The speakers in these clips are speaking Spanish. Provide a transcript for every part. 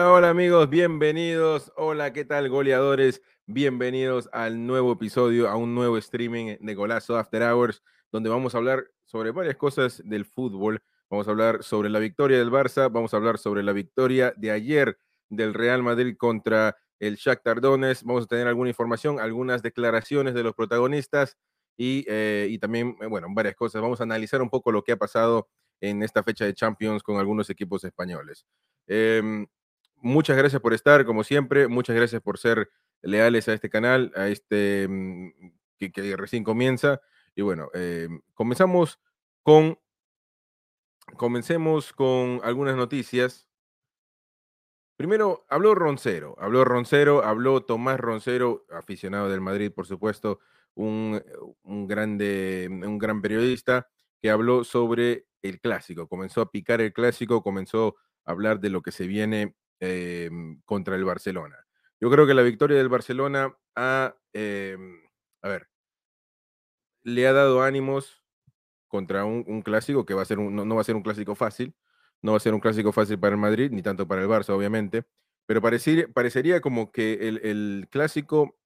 Hola, hola amigos, bienvenidos. Hola, ¿qué tal goleadores? Bienvenidos al nuevo episodio, a un nuevo streaming de Golazo After Hours, donde vamos a hablar sobre varias cosas del fútbol. Vamos a hablar sobre la victoria del Barça, vamos a hablar sobre la victoria de ayer del Real Madrid contra el Shakhtar Donetsk. Vamos a tener alguna información, algunas declaraciones de los protagonistas y, eh, y también, eh, bueno, varias cosas. Vamos a analizar un poco lo que ha pasado en esta fecha de Champions con algunos equipos españoles. Em, muchas gracias por estar, como siempre. Muchas gracias por ser leales a este canal, a este mm, que, recién comienza. Y bueno, eh, comenzamos con. Comencemos con algunas noticias. Primero, habló Roncero, habló Roncero, habló Tomás Roncero, aficionado del Madrid, por supuesto, un, un, grande, un gran periodista que habló sobre el clásico, comenzó a picar el clásico, comenzó a hablar de lo que se viene Em, contra el Barcelona. Yo creo que la victoria del Barcelona ha, em, a ver, le ha dado ánimos contra un, clásico que va a ser un, no, va a ser un clásico fácil, no va a ser un clásico fácil para el Madrid, ni tanto para el Barça, obviamente, pero parecería como que el, clásico,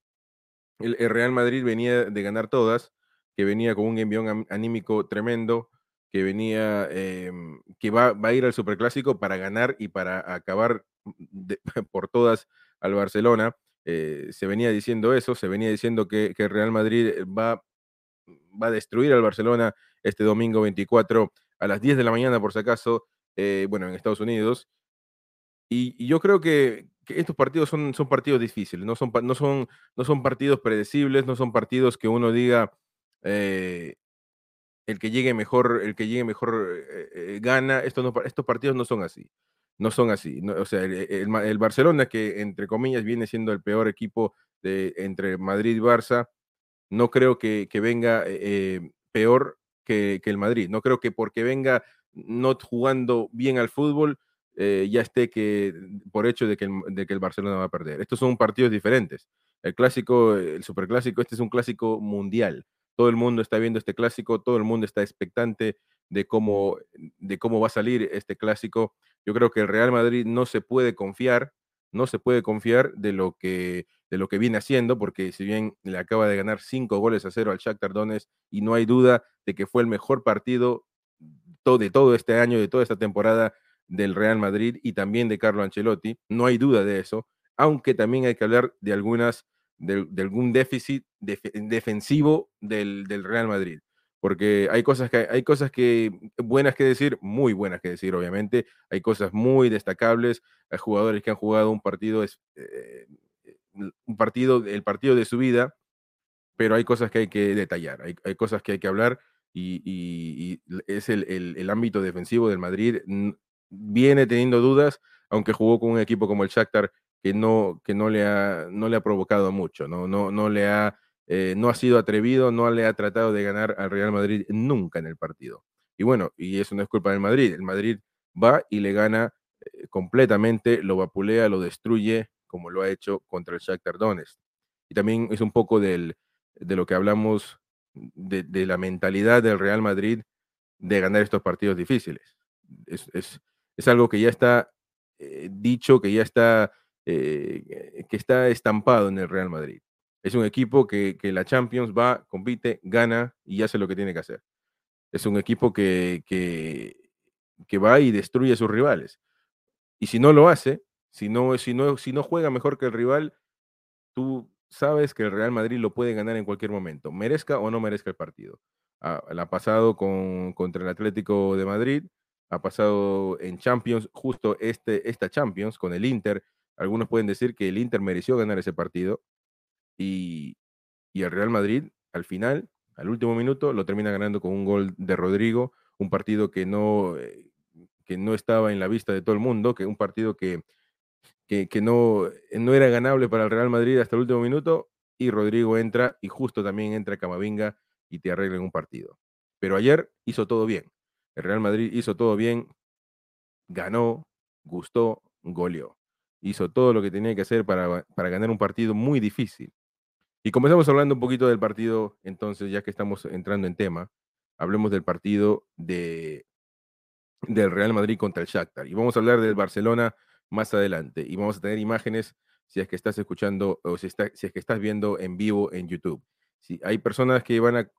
el, Real Madrid venía de ganar todas, que venía con un envión anímico tremendo, que venía, em, que va, va, a ir al Superclásico para ganar y para acabar por todas al Barcelona. Eh, se venía diciendo eso, se venía diciendo que, que Real Madrid eh, va, va, a destruir al Barcelona este domingo 24 a las 10 de la mañana, por si acaso, eh, bueno, en Estados Unidos. Y, yo creo que, estos partidos son, son partidos difíciles, no son, no, son, no son partidos predecibles, no son partidos que uno diga, el que llegue mejor, el que llegue mejor eh, eh, gana. Estos, estos partidos no son así. No son así. o sea, el, Barcelona, que entre comillas viene siendo el peor equipo de, entre Madrid y Barça, no creo que, venga eh, peor que, el Madrid. No creo que porque venga no jugando bien al fútbol, ya esté que por hecho de que, el, de que el Barcelona va a perder. Estos son partidos diferentes. El clásico, el superclásico, este es un clásico mundial todo el mundo está viendo este clásico, todo el mundo está expectante de cómo, de cómo va a salir este clásico. Yo creo que el Real Madrid no se puede confiar, no se puede confiar de lo que, de lo que viene haciendo, porque si bien le acaba de ganar cinco goles a cero al Shakhtar Donetsk y no hay duda de que fue el mejor partido de todo este año, de toda esta temporada del Real Madrid y también de Carlo Ancelotti, no hay duda de eso, aunque también hay que hablar de algunas de, algún déficit defensivo del, Real Madrid. Porque hay cosas, que, hay cosas que buenas que decir, muy buenas que decir, obviamente. Hay cosas muy destacables. Hay jugadores que han jugado un partido, eh, un partido, el partido de su vida, pero hay cosas que hay que detallar, hay, cosas que hay que hablar y, es el, el, ámbito defensivo del Madrid. Viene teniendo dudas, aunque jugó con un equipo como el Shakhtar que no, que no, le, ha, no le ha provocado mucho, no, no, no le ha, eh, no ha sido atrevido, no le ha tratado de ganar al Real Madrid nunca en el partido. Y bueno, y eso no es culpa del Madrid, el Madrid va y le gana eh, completamente, lo vapulea, lo destruye, como lo ha hecho contra el Shakhtar Donetsk. Y también es un poco del, de lo que hablamos de, de, la mentalidad del Real Madrid de ganar estos partidos difíciles. Es, es, es algo que ya está eh, dicho, que ya está eh, que está estampado en el Real Madrid. Es un equipo que, la Champions va, compite, gana y hace lo que tiene que hacer. Es un equipo que, que, va y destruye a sus rivales. Y si no lo hace, si no, si, no, si no juega mejor que el rival, tú sabes que el Real Madrid lo puede ganar en cualquier momento, merezca o no merezca el partido. Ah, la ha pasado con, contra el Atlético de Madrid, ha pasado en Champions, justo este, esta Champions con el Inter, algunos pueden decir que el Inter mereció ganar ese partido y, el Real Madrid al final, al último minuto, lo termina ganando con un gol de Rodrigo, un partido que no, eh, que no estaba en la vista de todo el mundo, que un partido que, que, no, no era ganable para el Real Madrid hasta el último minuto y Rodrigo entra y justo también entra Camavinga y te arreglan un partido. Pero ayer hizo todo bien. El Real Madrid hizo todo bien, ganó, gustó, goleó hizo todo lo que tenía que hacer para, ganar un partido muy difícil. Y comenzamos hablando un poquito del partido, entonces, ya que estamos entrando en tema, hablemos del partido de, del Real Madrid contra el Shakhtar. Y vamos a hablar del Barcelona más adelante. Y vamos a tener imágenes si es que estás escuchando o si es que estás viendo en vivo en YouTube. Si hay personas que van a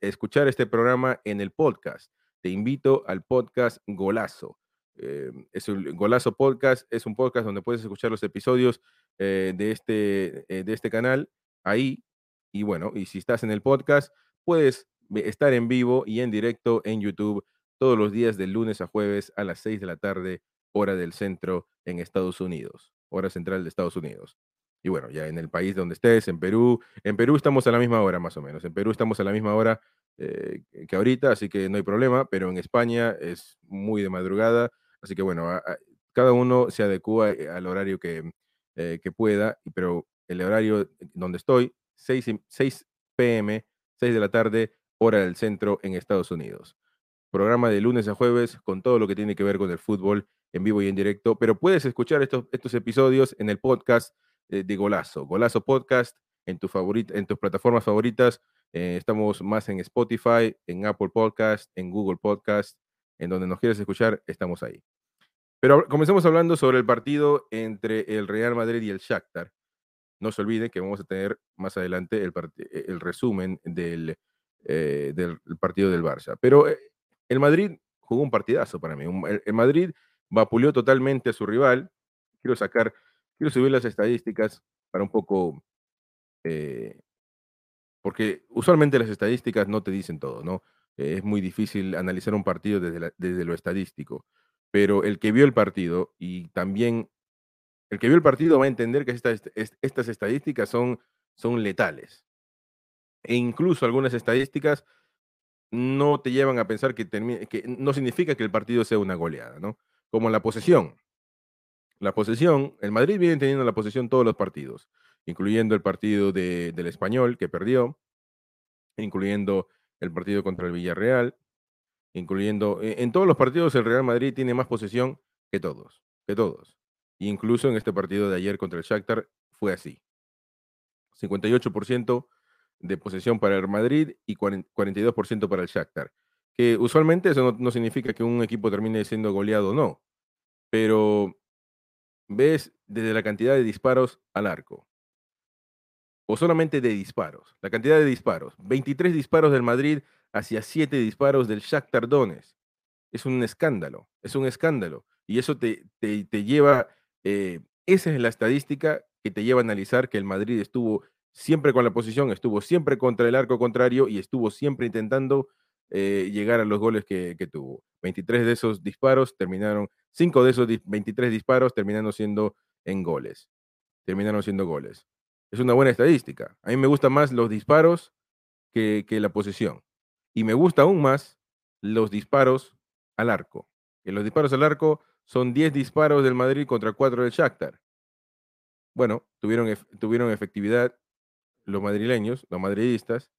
escuchar este programa en el podcast, te invito al podcast Golazo. Eh, es un Golazo Podcast, es un podcast donde puedes escuchar los episodios eh, de, este, eh, de este canal ahí. Y bueno, y si estás en el podcast, puedes estar en vivo y en directo en YouTube todos los días de lunes a jueves a las 6 de la tarde, hora del centro en Estados Unidos, hora central de Estados Unidos. Y bueno, ya en el país donde estés, en Perú, en Perú estamos a la misma hora más o menos, en Perú estamos a la misma hora que ahorita, así que no hay problema, pero en España es muy de madrugada, así que bueno, cada uno se adecua eh, al horario que, eh, que pueda, pero el horario donde estoy, 6, 6 pm, 6 de la tarde, hora del centro en Estados Unidos. Programa de lunes a jueves con todo lo que tiene que ver con el fútbol en vivo y en directo, pero puedes escuchar estos, estos episodios en el podcast de Golazo, Golazo Podcast, en, tu favorita, en tus plataformas favoritas. Eh, estamos más en Spotify, en Apple Podcast, en Google Podcast, en donde nos quieres escuchar, estamos ahí. Pero comencemos hablando sobre el partido entre el Real Madrid y el Shakhtar. No se olviden que vamos a tener más adelante el, el resumen del, eh, del partido del Barça. Pero eh, el Madrid jugó un partidazo para mí. El, Madrid vapuleó totalmente a su rival. Quiero sacar, quiero subir las estadísticas para un poco, eh, porque usualmente las estadísticas no te dicen todo, ¿no? es muy difícil analizar un partido desde lo estadístico. Pero el que vio el partido y también el que vio el partido va a entender que estas estadísticas son, son letales e incluso algunas estadísticas no te llevan a pensar que, que no significa que el partido sea una goleada, ¿no? Como la posesión. La posesión, el Madrid viene teniendo la posesión todos los partidos, incluyendo el partido del Español que perdió, incluyendo el partido contra el Villarreal, incluyendo e, en todos los partidos el Real Madrid tiene más posesión que todos, que todos. Incluso en este partido de ayer contra el Shakhtar fue así. 58% de posesión para el Madrid y 42% para el Shakhtar. Que usualmente eso no, significa que un equipo termine siendo goleado o no, pero ves desde la cantidad de disparos al arco, o solamente de disparos, la cantidad de disparos, 23 disparos del Madrid hacia 7 disparos del Shakhtar Donetsk. Es un escándalo, es un escándalo. Y eso te, te, lleva, eh, esa es la estadística que te lleva a analizar que el Madrid estuvo siempre con la posición, estuvo siempre contra el arco contrario y estuvo siempre intentando eh, llegar a los goles que, tuvo. 23 de esos disparos terminaron, 5 de esos 23 disparos terminaron siendo en goles. Terminaron siendo goles. Es una buena estadística. A mí me gustan más los disparos que, que la posición. Y me gusta aún más los disparos al arco. Que los disparos al arco son 10 disparos del Madrid contra 4 del Shakhtar. Bueno, tuvieron, tuvieron efectividad los madrileños, los madridistas,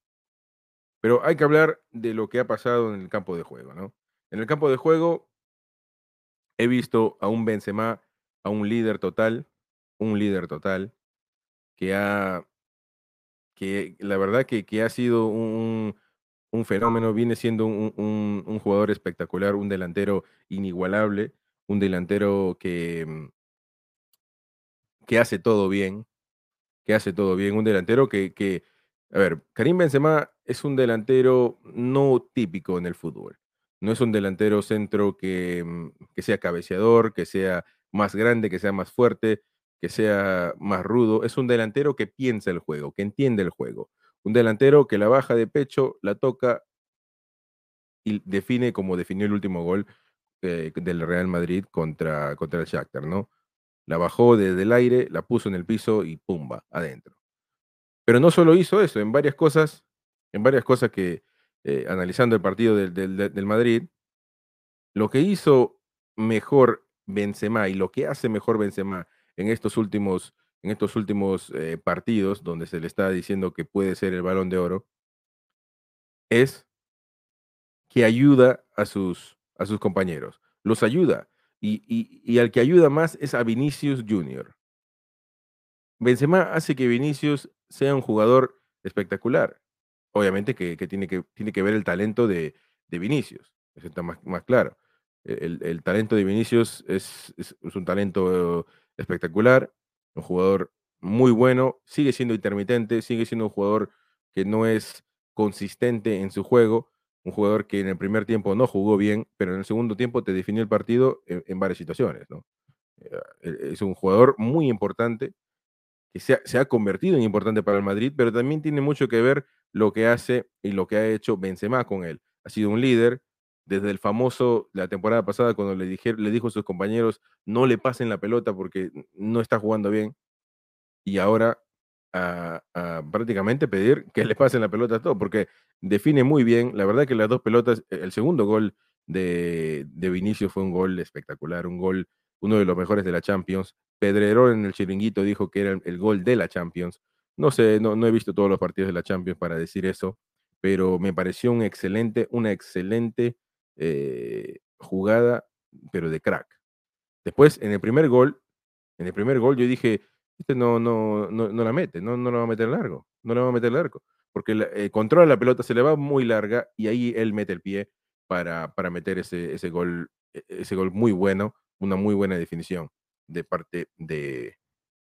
pero hay que hablar de lo que ha pasado en el campo de juego, ¿no? En el campo de juego he visto a un Benzema, a un líder total, un líder total, que ha, que la verdad que, que ha sido un, un, fenómeno, viene siendo un, un, jugador espectacular, un delantero inigualable, un delantero que, mm, que hace todo bien, que hace todo bien, un delantero que, que, a ver, Karim Benzema es un delantero no típico en el fútbol. No es un delantero centro que, mm, que sea cabeceador, que sea más grande, que sea más fuerte, que sea más rudo. Es un delantero que piensa el juego, que entiende el juego. Un delantero que la baja de pecho, la toca y define como definió el último gol eh, del Real Madrid contra, contra el Shakhtar, ¿no? La bajó desde el aire, la puso en el piso y pumba, adentro. Pero no solo hizo eso, en varias cosas, en varias cosas que, eh, analizando el partido del, Madrid, lo que hizo mejor Benzema y lo que hace mejor Benzema en estos últimos, en estos últimos eh, partidos, donde se le está diciendo que puede ser el balón de oro, es que ayuda a sus, a sus compañeros. Los ayuda. Y, al que ayuda más es a Vinicius Jr. Benzema hace que Vinicius sea un jugador espectacular. Obviamente que, tiene, que tiene que ver el talento de, Vinicius, eso está más, más claro. el, talento de Vinicius es, es, un talento espectacular, un jugador muy bueno, sigue siendo intermitente, sigue siendo un jugador que no es consistente en su juego, un jugador que en el primer tiempo no jugó bien, pero en el segundo tiempo te definió el partido en, varias situaciones. ¿no? Eh, e, es un jugador muy importante, que se ha, se ha, convertido en importante para el Madrid, pero también tiene mucho que ver lo que hace y lo que ha hecho Benzema con él. Ha sido un líder, desde el famoso, la temporada pasada, cuando le, dije, le dijo a sus compañeros, no le pasen la pelota porque no está jugando bien, y ahora a, prácticamente pedir que le pasen la pelota a todo, porque define muy bien, la verdad que las dos pelotas, e, el segundo gol de, de Vinicio fue un gol espectacular, un gol, uno de los mejores de la Champions. Pedrerol en el chiringuito dijo que era el, gol de la Champions. No sé, no, no he visto todos los partidos de la Champions para decir eso, pero me pareció un excelente, una excelente eh, jugada, pero de crack. Después, en el primer gol, en el primer gol yo dije, este no, no, no, no la mete, no, no la va a meter largo, no la va a meter largo, porque el eh, controla la pelota, se le va muy larga y ahí él mete el pie para, para meter ese, ese, gol, e, ese gol muy bueno, una muy buena definición de parte de,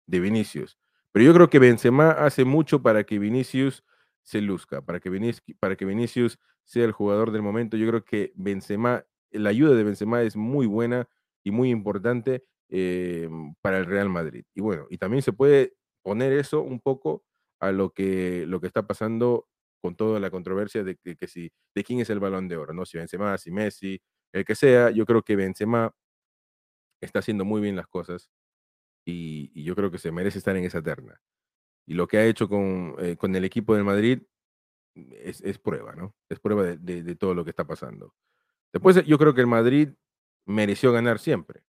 de Vinicius. Pero yo creo que Benzema hace mucho para que Vinicius se luzca, para que, Vinicius, para que Vinicius sea el jugador del momento. Yo creo que Benzema, la ayuda de Benzema es muy buena y muy importante eh, para el Real Madrid. Y bueno, y también se puede poner eso un poco a lo que, lo que está pasando con toda la controversia de que, si, de quién es el balón de oro, ¿no? Si Benzema, si Messi, el que sea, yo creo que Benzema está haciendo muy bien las cosas y, yo creo que se merece estar en esa terna. Y lo que ha hecho con, eh, con el equipo del Madrid es, es, prueba, ¿no? Es prueba de, de, todo lo que está pasando. Después yo creo que el Madrid mereció ganar siempre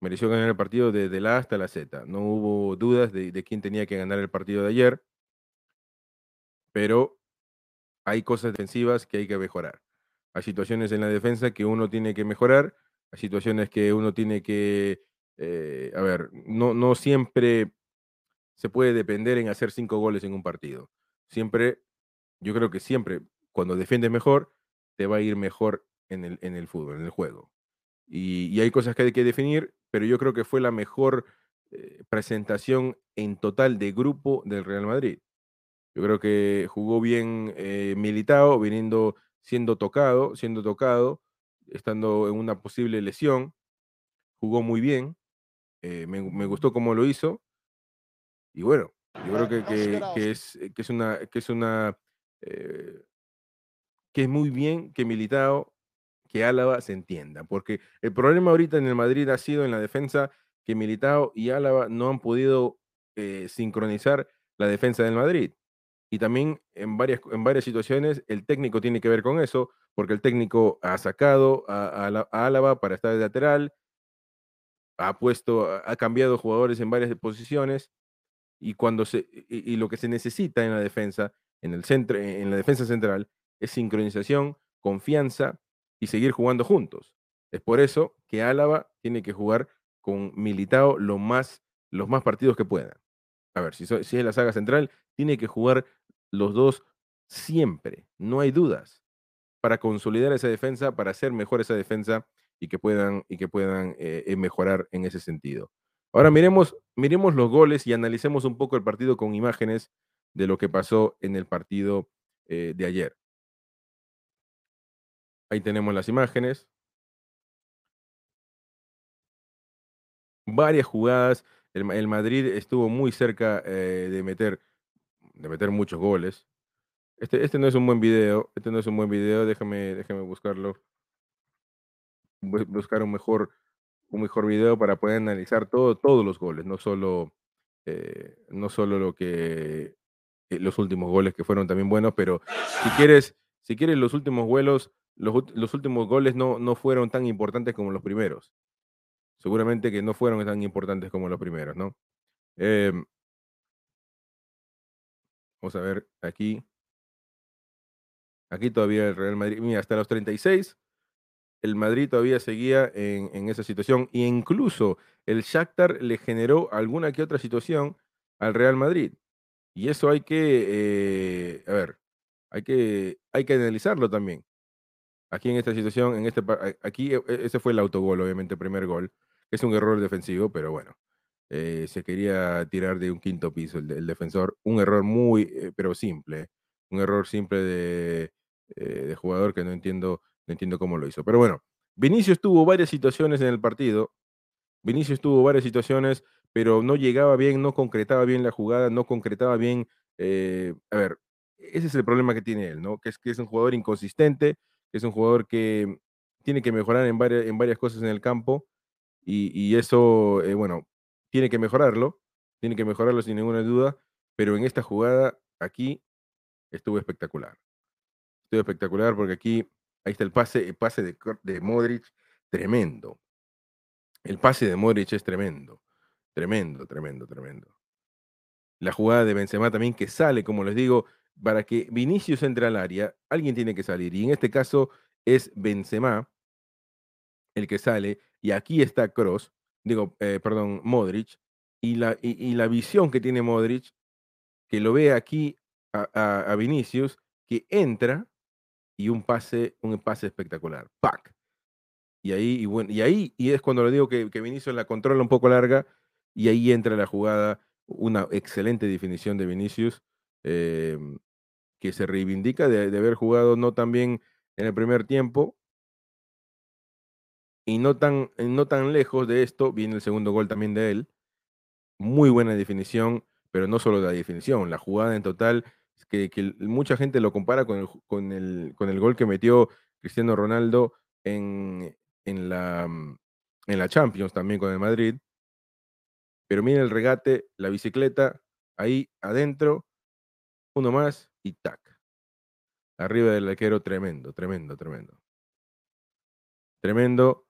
mereció ganar el partido desde la A hasta la Z. No hubo dudas de, quién tenía que ganar el partido de ayer, pero hay cosas defensivas que hay que mejorar. Hay situaciones en la defensa que uno tiene que mejorar, hay situaciones que uno tiene que, eh, a ver, no, no siempre se puede depender en hacer cinco goles en un partido. Siempre, yo creo que siempre, cuando defiendes mejor, te va a ir mejor en el, en el fútbol, en el juego. Y, hay cosas que hay que definir, pero yo creo que fue la mejor eh, presentación en total de grupo del Real Madrid. Yo creo que jugó bien eh, Militao, viniendo, siendo tocado, siendo tocado, estando en una posible lesión. Jugó muy bien. Eh, me, gustó cómo lo hizo. Y bueno, yo creo que, que, es, que es una, que es una, que es muy bien que Militao que Álava se entienda, porque el problema ahorita en el Madrid ha sido en la defensa que Militao y Álava no han podido eh, sincronizar la defensa del Madrid. Y también en varias, en varias situaciones el técnico tiene que ver con eso, porque el técnico ha sacado a, Álava para estar de lateral, ha puesto, ha cambiado jugadores en varias posiciones, y cuando se, y lo que se necesita en la defensa, en el centro, en la defensa central, es sincronización, confianza y seguir jugando juntos. Es por eso que Álava tiene que jugar con Militao más, los más partidos que pueda. A ver, si, si es la saga central, tiene que jugar los dos siempre, no hay dudas, para consolidar esa defensa, para hacer mejor esa defensa y que puedan, y que puedan eh, eh, mejorar en ese sentido. Ahora miremos, miremos los goles y analicemos un poco el partido con imágenes de lo que pasó en el partido eh, de ayer. Ahí tenemos las imágenes. Varias jugadas. El, Madrid estuvo muy cerca eh, de, meter, de meter muchos goles. Este, este no es un buen video. Este no es un buen video. Déjame, déjame buscarlo. Buscar un mejor, un mejor video para poder analizar todo, todos los goles, no solo, eh, no solo lo que eh, los últimos goles que fueron también buenos, pero si quieres, si quieres los últimos vuelos, los, últimos goles no, no fueron tan importantes como los primeros. Seguramente que no fueron tan importantes como los primeros, ¿no? Em vamos a ver aquí. Aquí todavía el Real Madrid, mira, hasta los 36, el Madrid todavía seguía en, esa situación e incluso el Shakhtar le generó alguna que otra situación al Real Madrid. Y eso hay que, eh, ver, hay que, analizarlo también. Aquí en esta situación, en este, aquí e, e, ese fue el autogol, obviamente, primer gol. Es un error defensivo, pero bueno, eh, se quería tirar de un quinto piso el, defensor. Un error muy, eh, pero simple. Un error simple de, jugador que no entiendo, no entiendo cómo lo hizo. Pero bueno, Vinicius tuvo varias situaciones en el partido. Vinicius tuvo varias situaciones, pero no llegaba bien, no concretaba bien la jugada, no concretaba bien. a ver, ese es el problema que tiene él, ¿no? Que es que es un jugador inconsistente, es un jugador que tiene que mejorar en varias, en varias cosas en el campo y, eso, eh, bueno, tiene que mejorarlo, tiene que mejorarlo sin ninguna duda, pero en esta jugada aquí estuvo espectacular. Estuvo espectacular porque aquí, ahí está el pase, el pase de, Modric, tremendo. El pase de Modric es tremendo, tremendo, tremendo, tremendo. La jugada de Benzema también que sale, como les digo, para que Vinicius entre al área, alguien tiene que salir. Y en este caso es Benzema el que sale. Y aquí está Cross, digo, eh, perdón, Modric. Y la, y, la visión que tiene Modric, que lo ve aquí a, Vinicius, que entra y un pase, un pase espectacular. ¡Pac! Y ahí, y bueno, y ahí, y es cuando le digo que, que Vinicius la controla un poco larga, y ahí entra la jugada, una excelente definición de Vinicius. Em, que se reivindica de, haber jugado no tan bien en el primer tiempo. Y no tan, no tan lejos de esto, viene el segundo gol también de él. Muy buena definición, pero no solo la definición, la jugada en total, que, mucha gente lo compara con el, con, el, con el gol que metió Cristiano Ronaldo en, en, la, mm, en la Champions también con el Madrid. Pero mira el regate, la bicicleta, ahí adentro, uno más y tac. Arriba del arquero, tremendo, tremendo, tremendo. Tremendo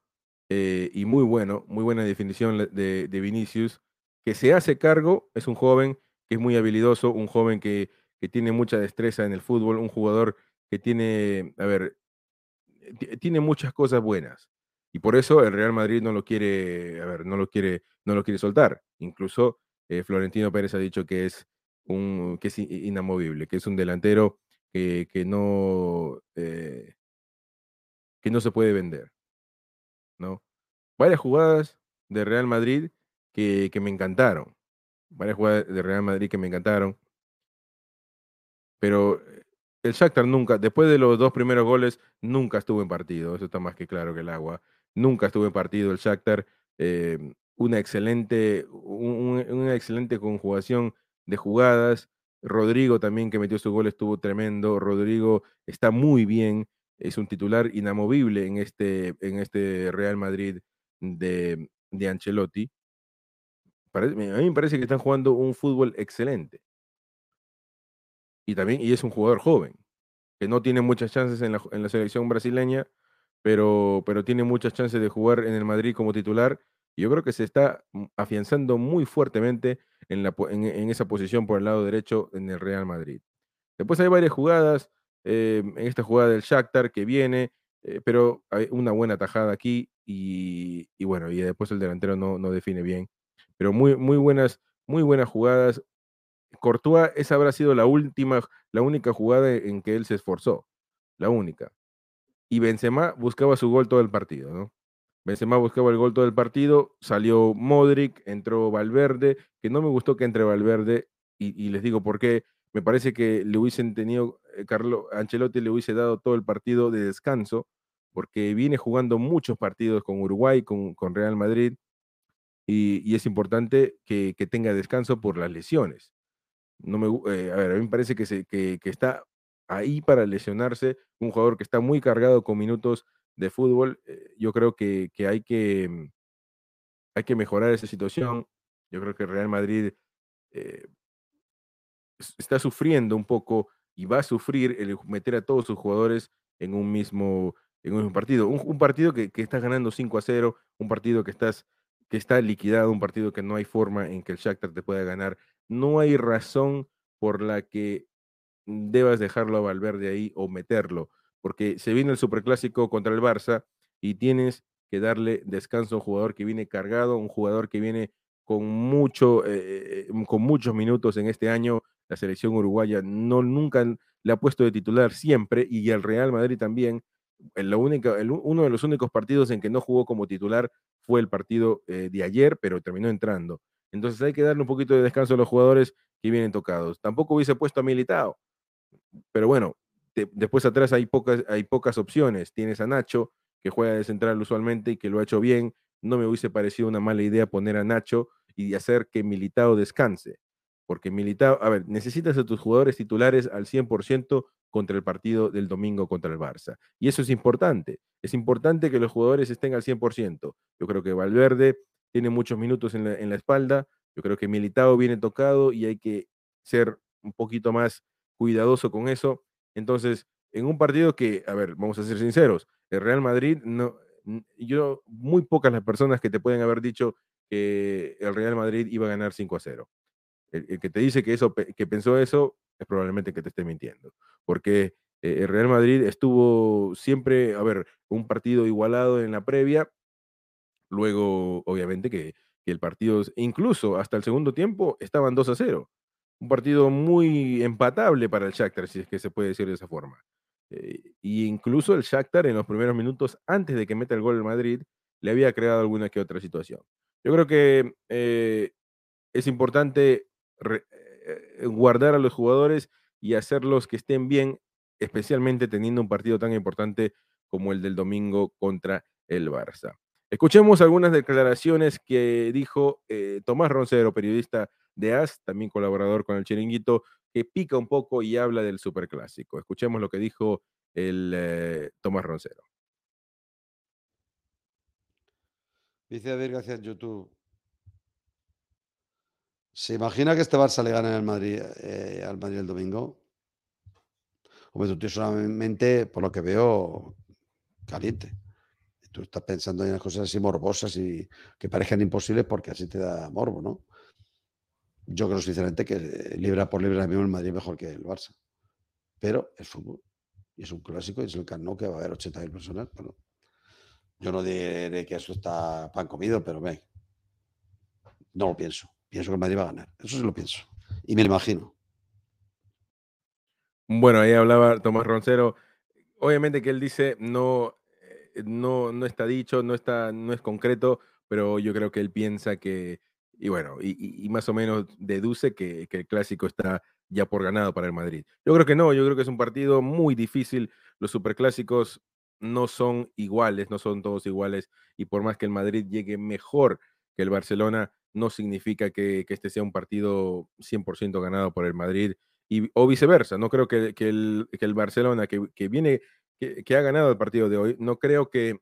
eh, y muy bueno, muy buena definición de, de, Vinicius, que se hace cargo, es un joven que es muy habilidoso, un joven que, que tiene mucha destreza en el fútbol, un jugador que tiene, a ver, tiene muchas cosas buenas. Y por eso el Real Madrid no lo quiere, a ver, no lo quiere, no lo quiere soltar. Incluso eh, Florentino Pérez ha dicho que es un, que es inamovible, que es un delantero que, que no, eh, que no se puede vender. ¿no? Varias jugadas de Real Madrid que, que me encantaron. Varias jugadas de Real Madrid que me encantaron. Pero el Shakhtar nunca, después de los dos primeros goles, nunca estuvo en partido. Eso está más que claro que el agua. Nunca estuvo en partido el Shakhtar. Eh, una excelente, una excelente conjugación de jugadas. Rodrigo también que metió su gol estuvo tremendo. Rodrigo está muy bien. Es un titular inamovible en este, en este Real Madrid de, de Ancelotti. a mí me parece que están jugando un fútbol excelente. Y también, y es un jugador joven, que no tiene muchas chances en la, en la selección brasileña, pero, pero tiene muchas chances de jugar en el Madrid como titular yo creo que se está mm, afianzando muy fuertemente en, la, en, esa posición por el lado derecho en el Real Madrid. Después hay varias jugadas, eh, en esta jugada del Shakhtar que viene, eh, pero hay una buena tajada aquí y, bueno, y después el delantero no, no define bien. Pero muy, muy, buenas, muy buenas jugadas. Courtois, esa habrá sido la última, la única jugada en que él se esforzó, la única. Y Benzema buscaba su gol todo el partido, ¿no? Benzema buscaba el gol todo el partido, salió Modric, entró Valverde, que no me gustó que entre Valverde, y, les digo por qué. Me parece que le hubiesen tenido, eh, Carlo Ancelotti le hubiese dado todo el partido de descanso, porque viene jugando muchos partidos con Uruguay, con Real Madrid, y, es importante que, tenga descanso por las lesiones. No me, eh, a ver, a mí me parece que, se, que, que está ahí para lesionarse, un jugador que está muy cargado con minutos de fútbol, eh, yo creo que, que, hay que mm, hay que mejorar esa situación. Yo creo que Real Madrid eh, está sufriendo un poco y va a sufrir el meter a todos sus jugadores en un mismo, en un partido. Un, partido que, que, estás ganando 5 a 0, un partido que, estás, que está liquidado, un partido que no hay forma en que el Shakhtar te pueda ganar. No hay razón por la que debas dejarlo a Valverde ahí o meterlo porque se viene el superclásico contra el Barça y tienes que darle descanso a un jugador que viene cargado, un jugador que viene con, mucho, eh, eh, con muchos minutos en este año. La selección uruguaya no nunca le ha puesto de titular siempre y el Real Madrid también. única, uno de los únicos partidos en que no jugó como titular fue el partido eh, de ayer, pero terminó entrando. Entonces hay que darle un poquito de descanso a los jugadores que vienen tocados. Tampoco hubiese puesto a Militao, pero bueno, después atrás hay pocas, hay pocas opciones. Tienes a Nacho, que juega de central usualmente y que lo ha hecho bien. No me hubiese parecido una mala idea poner a Nacho y hacer que Militao descanse. Porque Militao, a ver, necesitas a tus jugadores titulares al 100% contra el partido del domingo contra el Barça. Y eso es importante. Es importante que los jugadores estén al 100%. Yo creo que Valverde tiene muchos minutos en la, espalda. Yo creo que Militao viene tocado y hay que ser un poquito más cuidadoso con eso. Entonces, en un partido que, a ver, vamos a ser sinceros, el Real Madrid, no, yo, muy pocas las personas que te pueden haber dicho que el Real Madrid iba a ganar 5 a 0. El, que te dice que, eso, que pensó eso es probablemente que te esté mintiendo. Porque eh, el Real Madrid estuvo siempre, a ver, un partido igualado en la previa. Luego, obviamente, que, el partido, incluso hasta el segundo tiempo, estaban 2 a 0. Un partido muy empatable para el Shakhtar, si es que se puede decir de esa forma. Eh, y incluso el Shakhtar en los primeros minutos, antes de que meta el gol el Madrid, le había creado alguna que otra situación. Yo creo que eh, es importante eh, guardar a los jugadores y hacerlos que estén bien, especialmente teniendo un partido tan importante como el del domingo contra el Barça. Escuchemos algunas declaraciones que dijo eh, Tomás Roncero, periodista de AS, también colaborador con el Chiringuito, que pica un poco y habla del Superclásico. Escuchemos lo que dijo el eh, Tomás Roncero. Dice David gracias YouTube. ¿Se imagina que este Barça le gana al Madrid, eh, al Madrid el domingo? Hombre, tú solamente, por lo que veo, caliente. Tú estás pensando en cosas así morbosas y que parezcan imposibles porque así te da morbo, ¿no? Yo creo sinceramente que libra por libra mismo el Madrid mejor que el Barça. Pero es fútbol. Y es un clásico y es el Carnot que va a haber 80.000 personas. Bueno, yo no diré que eso está pan comido, pero ve, no lo pienso pienso que el Madrid va a ganar. Eso sí lo pienso. Y me lo imagino. Bueno, ahí hablaba Tomás Roncero. Obviamente que él dice no, eh, no, no está dicho, no, está, no es concreto, pero yo creo que él piensa que, y bueno, y, más o menos deduce que, que, el clásico está ya por ganado para el Madrid. Yo creo que no, yo creo que es un partido muy difícil. Los superclásicos no son iguales, no son todos iguales, y por más que el Madrid llegue mejor que el Barcelona, no significa que, este sea un partido 100% ganado por el Madrid y, o viceversa. No creo que, el, Barcelona, que, viene, que, ha ganado el partido de hoy, no creo que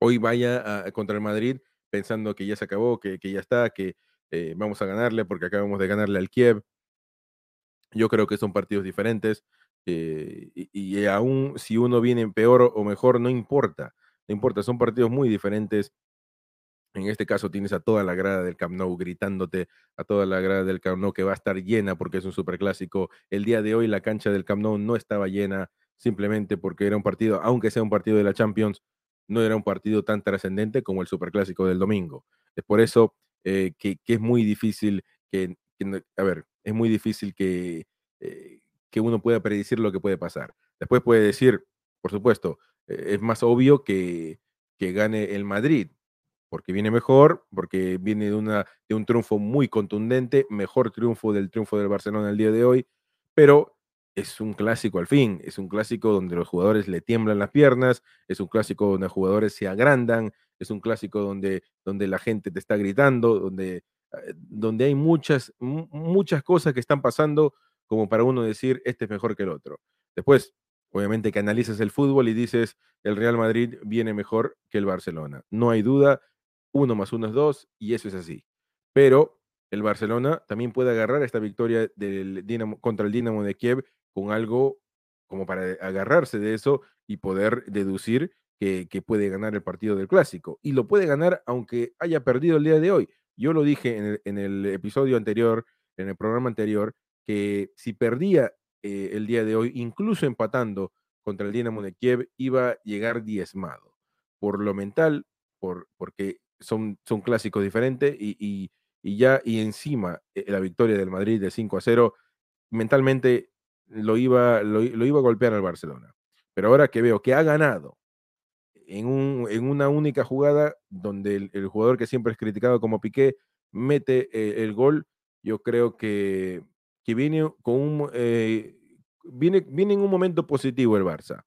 hoy vaya contra el Madrid pensando que ya se acabó, que, ya está, que eh, vamos a ganarle porque acabamos de ganarle al Kiev. Yo creo que son partidos diferentes eh, y, y, aún si uno viene peor o mejor, no importa. No importa, son partidos muy diferentes en este caso tienes a toda la grada del Camp Nou gritándote, a toda la grada del Camp Nou que va a estar llena porque es un superclásico. El día de hoy la cancha del Camp Nou no estaba llena simplemente porque era un partido, aunque sea un partido de la Champions, no era un partido tan trascendente como el superclásico del domingo. Es por eso eh, que, es muy difícil que, a ver, es muy difícil que, eh, que uno pueda predecir lo que puede pasar. Después puede decir, por supuesto, eh, es más obvio que, que gane el Madrid, porque viene mejor, porque viene de, una, de un triunfo muy contundente, mejor triunfo del triunfo del Barcelona el día de hoy, pero es un clásico al fin, es un clásico donde los jugadores le tiemblan las piernas, es un clásico donde los jugadores se agrandan, es un clásico donde, donde la gente te está gritando, donde, eh, donde hay muchas, muchas cosas que están pasando como para uno decir, este es mejor que el otro. Después, obviamente que analizas el fútbol y dices, el Real Madrid viene mejor que el Barcelona. No hay duda, uno más uno es dos y eso es así. Pero el Barcelona también puede agarrar esta victoria del contra el Dinamo de Kiev con algo como para agarrarse de eso y poder deducir que, puede ganar el partido del clásico. Y lo puede ganar aunque haya perdido el día de hoy. Yo lo dije en el, episodio anterior, en el programa anterior, que si perdía eh, el día de hoy, incluso empatando contra el Dinamo de Kiev, iba a llegar diezmado. Por lo mental, por, porque son, son clásicos diferentes y, ya, y encima eh, la victoria del Madrid de 5 a 0, mentalmente lo iba, lo, iba a golpear al Barcelona. Pero ahora que veo que ha ganado en, un, en una única jugada donde el, jugador que siempre es criticado como Piqué mete eh, el gol, yo creo que, que viene con un... Eh, viene, viene en un momento positivo el Barça.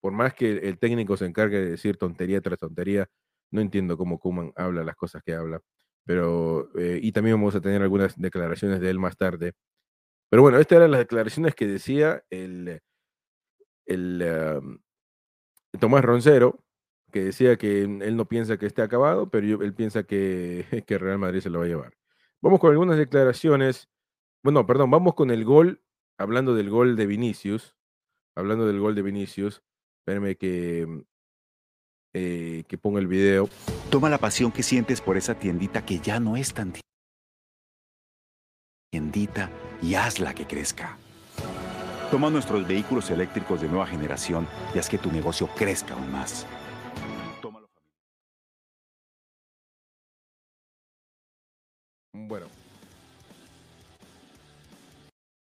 Por más que el técnico se encargue de decir tontería tras tontería, no entiendo cómo Kuman habla las cosas que habla. Pero, eh, y también vamos a tener algunas declaraciones de él más tarde. Pero bueno, estas eran las declaraciones que decía el, el Tomás Roncero, que decía que él no piensa que esté acabado, pero él piensa que, que Real Madrid se lo va a llevar. Vamos con algunas declaraciones. Bueno, perdón, vamos con el gol, hablando del gol de Vinicius. Hablando del gol de Vinicius. Espérenme que, eh, que ponga el video. Toma la pasión que sientes por esa tiendita que ya no es tan tiendita y hazla que crezca. Toma nuestros vehículos eléctricos de nueva generación y haz que tu negocio crezca aún más. Bueno.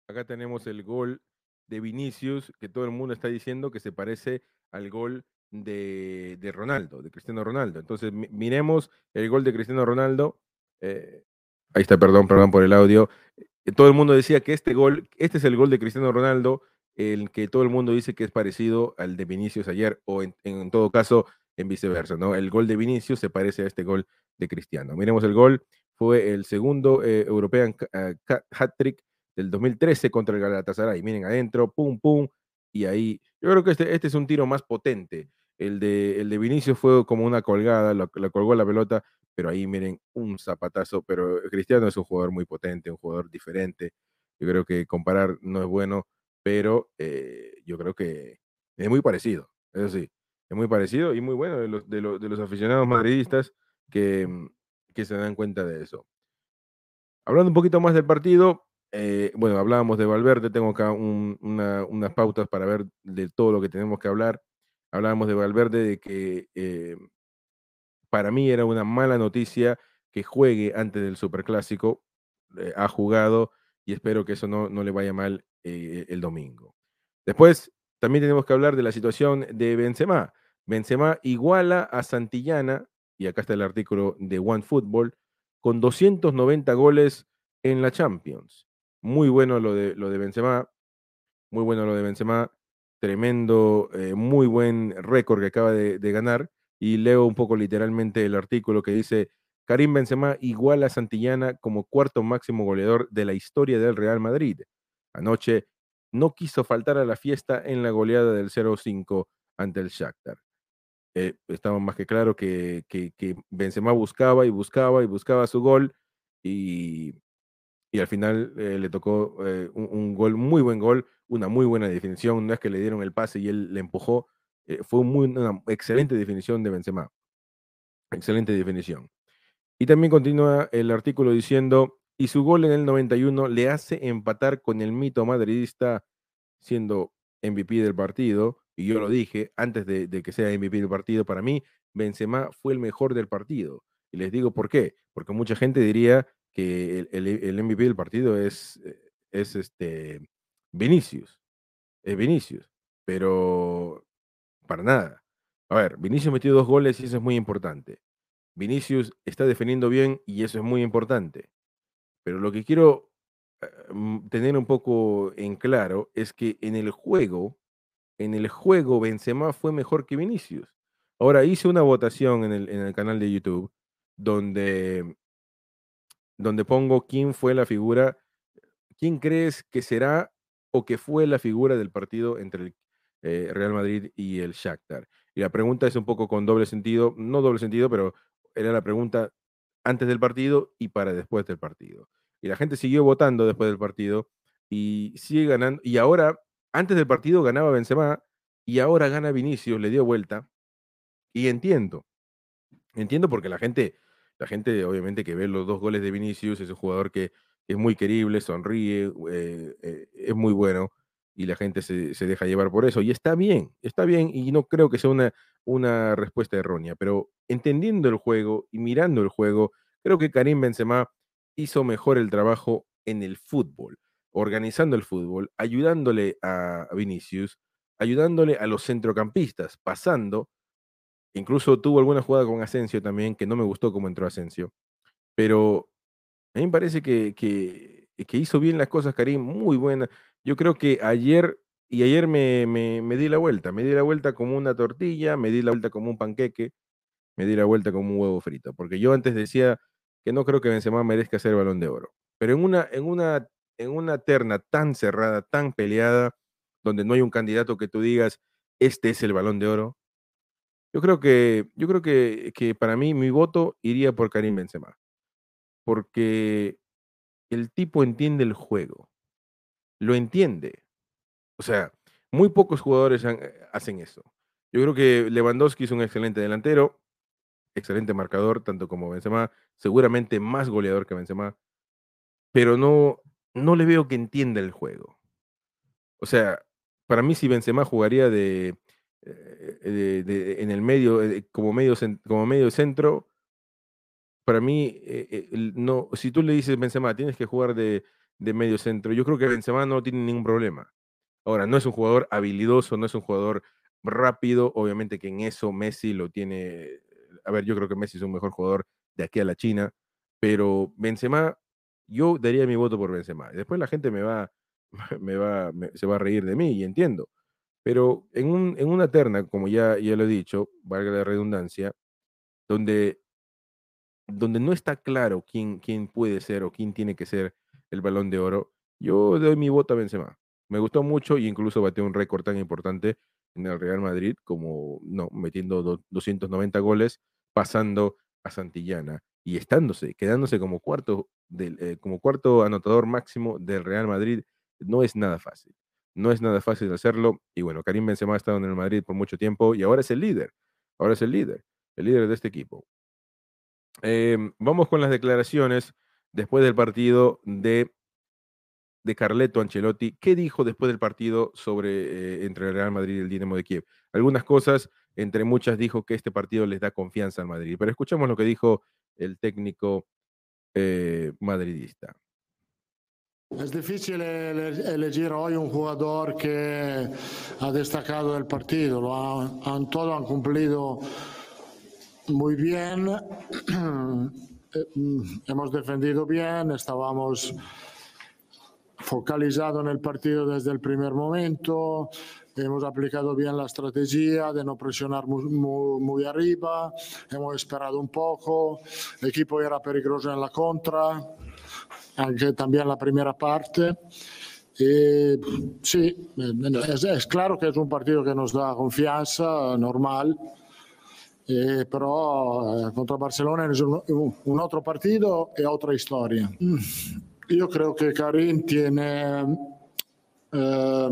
Acá tenemos el gol de Vinicius, que todo el mundo está diciendo que se parece al gol de, Ronaldo, de Cristiano Ronaldo. Entonces, miremos el gol de Cristiano Ronaldo. Eh, ahí está, perdón, perdón por el audio. Eh, todo el mundo decía que este gol, este es el gol de Cristiano Ronaldo, el que todo el mundo dice que es parecido al de Vinicius ayer, o en, todo caso, en viceversa, ¿no? El gol de Vinicius se parece a este gol de Cristiano. Miremos el gol fue el segundo eh, European ah, hat-trick del 2013 contra el Galatasaray. Miren adentro, pum, pum, y ahí. Yo creo que este, este es un tiro más potente. El de, el de Vinicius fue como una colgada, la, colgó la pelota, pero ahí miren, un zapatazo. Pero Cristiano es un jugador muy potente, un jugador diferente. Yo creo que comparar no es bueno, pero eh, yo creo que es muy parecido, eso sí, es muy parecido y muy bueno de los, de los, aficionados madridistas que, mm, que se dan cuenta de eso. Hablando un poquito más del partido, eh, bueno, hablábamos de Valverde, tengo acá unas pautas para ver de todo lo que tenemos que hablar. Hablábamos de Valverde, de que eh, para mí era una mala noticia que juegue antes del Superclásico. Eh, ha jugado y espero que eso no, no le vaya mal el domingo. Después, también tenemos que hablar de la situación de Benzema. Benzema iguala a Santillana y acá está el artículo de One Football, con 290 goles en la Champions. Muy bueno lo de, lo de Benzema, muy bueno lo de Benzema, tremendo, eh, muy buen récord que acaba de, ganar. Y leo un poco literalmente el artículo que dice, Karim Benzema iguala a Santillana como cuarto máximo goleador de la historia del Real Madrid. Anoche no quiso faltar a la fiesta en la goleada del 0-5 ante el Shakhtar eh, estaba más que claro que, que, Benzema buscaba y buscaba y buscaba su gol y, al final eh, le tocó eh, un, gol, muy buen gol, una muy buena definición, no es que le dieron el pase y él le empujó, eh, fue una excelente definición de Benzema, excelente definición. Y también continúa el artículo diciendo, y su gol en el 91 le hace empatar con el mito madridista siendo MVP del partido y yo lo dije antes de, que sea MVP del partido, para mí Benzema fue el mejor del partido. Y les digo por qué, porque mucha gente diría que el, MVP del partido es, eh, es este Vinicius, es Vinicius, pero para nada. A ver, Vinicius metió dos goles y eso es muy importante. Vinicius está defendiendo bien y eso es muy importante. Pero lo que quiero eh, mm, tener un poco en claro es que en el juego en el juego Benzema fue mejor que Vinicius. Ahora hice una votación en el, canal de YouTube donde, donde pongo quién fue la figura, quién crees que será o que fue la figura del partido entre el eh, Real Madrid y el Shakhtar. Y la pregunta es un poco con doble sentido, no doble sentido, pero era la pregunta antes del partido y para después del partido. Y la gente siguió votando después del partido y sigue ganando. Y ahora antes del partido ganaba Benzema y ahora gana Vinicius, le dio vuelta. Y entiendo, entiendo porque la gente, la gente obviamente que ve los dos goles de Vinicius, es un jugador que es muy querible, sonríe, eh, eh, es muy bueno y la gente se, deja llevar por eso. Y está bien, está bien y no creo que sea una, una respuesta errónea, pero entendiendo el juego y mirando el juego, creo que Karim Benzema hizo mejor el trabajo en el fútbol organizando el fútbol, ayudándole a Vinicius ayudándole a los centrocampistas, pasando. Incluso tuvo alguna jugada con Asensio también, que no me gustó cómo entró Asensio. Pero a mí me parece que, que hizo bien las cosas, Karim, muy buena. Yo creo que ayer, y ayer me, me, me, di la vuelta, me di la vuelta como una tortilla, me di la vuelta como un panqueque, me di la vuelta como un huevo frito, porque yo antes decía que no creo que Benzema merezca ser balón de oro. Pero en una, en una, en una terna tan cerrada, tan peleada, donde no hay un candidato que tú digas, este es el balón de oro, yo creo que, yo creo que, que para mí mi voto iría por Karim Benzema. Porque el tipo entiende el juego. Lo entiende. O sea, muy pocos jugadores eh, hacen eso. Yo creo que Lewandowski es un excelente delantero, excelente marcador, tanto como Benzema, seguramente más goleador que Benzema, pero no, no le veo que entienda el juego. O sea, para mí si Benzema jugaría de, eh, en el medio, eh, como medio, como medio centro, para mí, no, si tú le dices Benzema, tienes que jugar de, de medio centro, yo creo que Benzema no tiene ningún problema. Ahora, no es un jugador habilidoso, no es un jugador rápido, obviamente que en eso Messi lo tiene, a ver, yo creo que Messi es un mejor jugador de aquí a la China, pero Benzema, yo daría mi voto por Benzema. Después la gente me va, me va, se va a reír de mí y entiendo. Pero en, un, en una terna, como ya, ya lo he dicho, valga la redundancia, donde, donde no está claro quién, quién puede ser o quién tiene que ser el balón de oro, yo doy mi voto a Benzema. Me gustó mucho y incluso batió un récord tan importante en el Real Madrid como, no, metiendo 290 goles, pasando a Santillana y estándose, quedándose como cuarto, del, eh, como cuarto anotador máximo del Real Madrid, no es nada fácil. No es nada fácil hacerlo. Y bueno, Karim Benzema ha estado en el Madrid por mucho tiempo y ahora es el líder. Ahora es el líder, el líder de este equipo. Em, vamos con las declaraciones después del partido de, de Carleto Ancelotti. ¿Qué dijo después del partido sobre eh, entre el Real Madrid y el Dinamo de Kiev? Algunas cosas, entre muchas, dijo que este partido les da confianza al Madrid. Pero escuchemos lo que dijo el técnico eh, madridista. Es difícil elegir hoy un jugador que ha destacado el partido. Lo han, todos han cumplido muy bien. Eh, hemos defendido bien, estábamos focalizados en el partido desde el primer momento. Hemos aplicado bien la estrategia de no presionar muy, muy, arriba. Hemos esperado un poco. El equipo era peligroso en la contra anche también la primera parte. Sí, es, es, claro que es un partido que nos da confianza, normal, eh, pero eh, contra Barcelona es un, un, otro partido y otra historia. Yo creo que Karim tiene eh,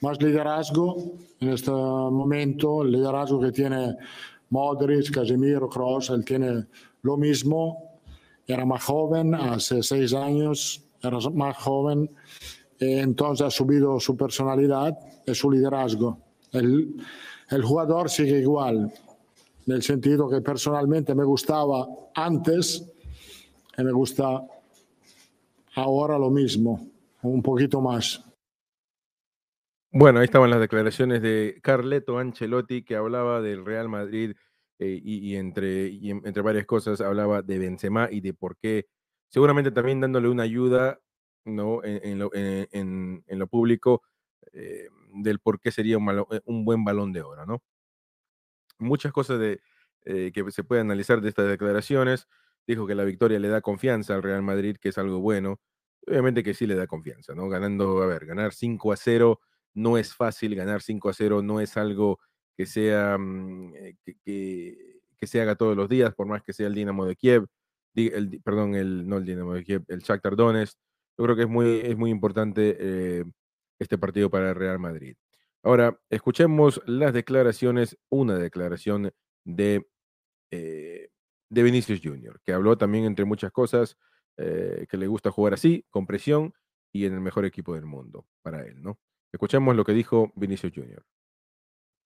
más liderazgo en este momento, el liderazgo que tiene Modric, Casemiro, Kroos, él tiene lo mismo era más joven, hace seis años era más joven, entonces ha subido su personalidad y su liderazgo. El, el jugador sigue igual, en el sentido que personalmente me gustaba antes y me gusta ahora lo mismo, un poquito más. Bueno, ahí estaban las declaraciones de Carleto Ancelotti que hablaba del Real Madrid eh, y, entre, entre varias cosas hablaba de Benzema y de por qué, seguramente también dándole una ayuda ¿no? en, lo, en, lo, público eh, del por qué sería un, eh, un, buen balón de oro. ¿no? Muchas cosas de, que se pueden analizar de estas declaraciones. Dijo que la victoria le da confianza al Real Madrid, que es algo bueno. Obviamente que sí le da confianza, ¿no? Ganando, a ver, ganar 5 a 0 no es fácil, ganar 5 a 0 no es algo que sea mm, eh, que, que, se haga todos los días, por más que sea el Dinamo de Kiev, el, perdón, el, no el Dinamo de Kiev, el Shakhtar Donetsk. Yo creo que es muy, es muy importante eh, este partido para el Real Madrid. Ahora, escuchemos las declaraciones, una declaración de, eh, Vinicius Jr., que habló también, entre muchas cosas, que le gusta jugar así, con presión y en el mejor equipo del mundo para él, ¿no? Escuchemos lo que dijo Vinicius Jr.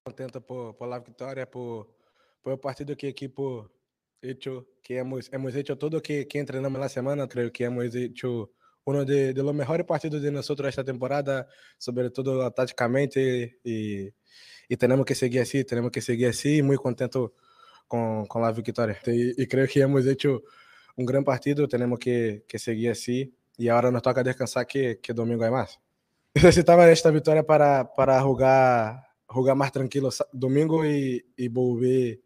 contento por, la victoria, por, el partido que equipo hecho, que hemos, hemos hecho todo que, que entrenamos la semana, creo que hemos hecho uno de, de, los mejores partidos de nosotros esta temporada, sobre todo tácticamente, y, y, tenemos que seguir así, tenemos que seguir así, muy contento con, con la victoria. Y, y, que hemos hecho un gran partido, tenemos que, que seguir así, y ahora nos toca descansar que, que domingo hay más. Necesitaba esta victoria para, para jugar, jugar más tranquilo domingo y, y volver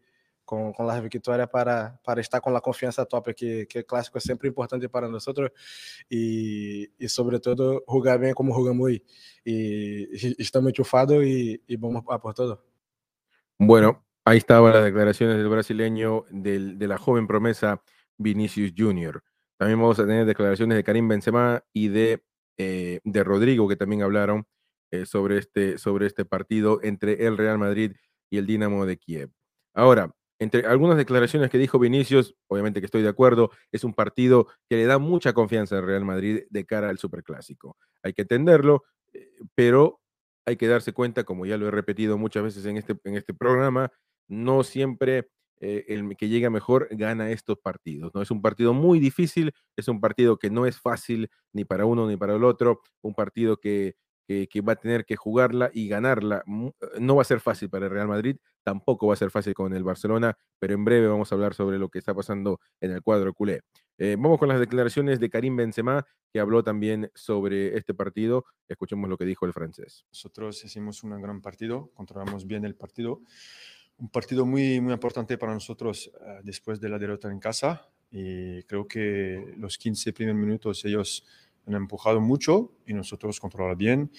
con, con la victoria para, para estar con la confianza top, que, que el clásico es siempre importante para nosotros y, y sobre todo jugar bien como jugamos hoy. Y, y estamos enchufados y, y, vamos a por todo. Bueno, ahí estaban las declaraciones del brasileño del, de la joven promesa Vinicius Junior. También vamos a tener declaraciones de Karim Benzema y de, eh, de Rodrigo, que también hablaron eh, sobre, este, sobre este partido entre el Real Madrid y el Dinamo de Kiev. Ahora, entre algunas declaraciones que dijo Vinicius, obviamente que estoy de acuerdo, es un partido que le da mucha confianza al Real Madrid de cara al Superclásico. Hay que entenderlo, eh, pero hay que darse cuenta, como ya lo he repetido muchas veces en este, en este programa, no siempre eh, el que llega mejor gana estos partidos. ¿no? Es un partido muy difícil, es un partido que no es fácil ni para uno ni para el otro, un partido que que, que, va a tener que jugarla y ganarla. No va a ser fácil para el Real Madrid, tampoco va a ser fácil con el Barcelona, pero en breve vamos a hablar sobre lo que está pasando en el cuadro culé. Eh, vamos con las declaraciones de Karim Benzema, que habló también sobre este partido. Escuchemos lo que dijo el francés. Nosotros hicimos un gran partido, controlamos bien el partido. Un partido muy, muy importante para nosotros uh, después de la derrota en casa. Y creo que los 15 primeros minutos ellos han empujado mucho y nosotros controlar bien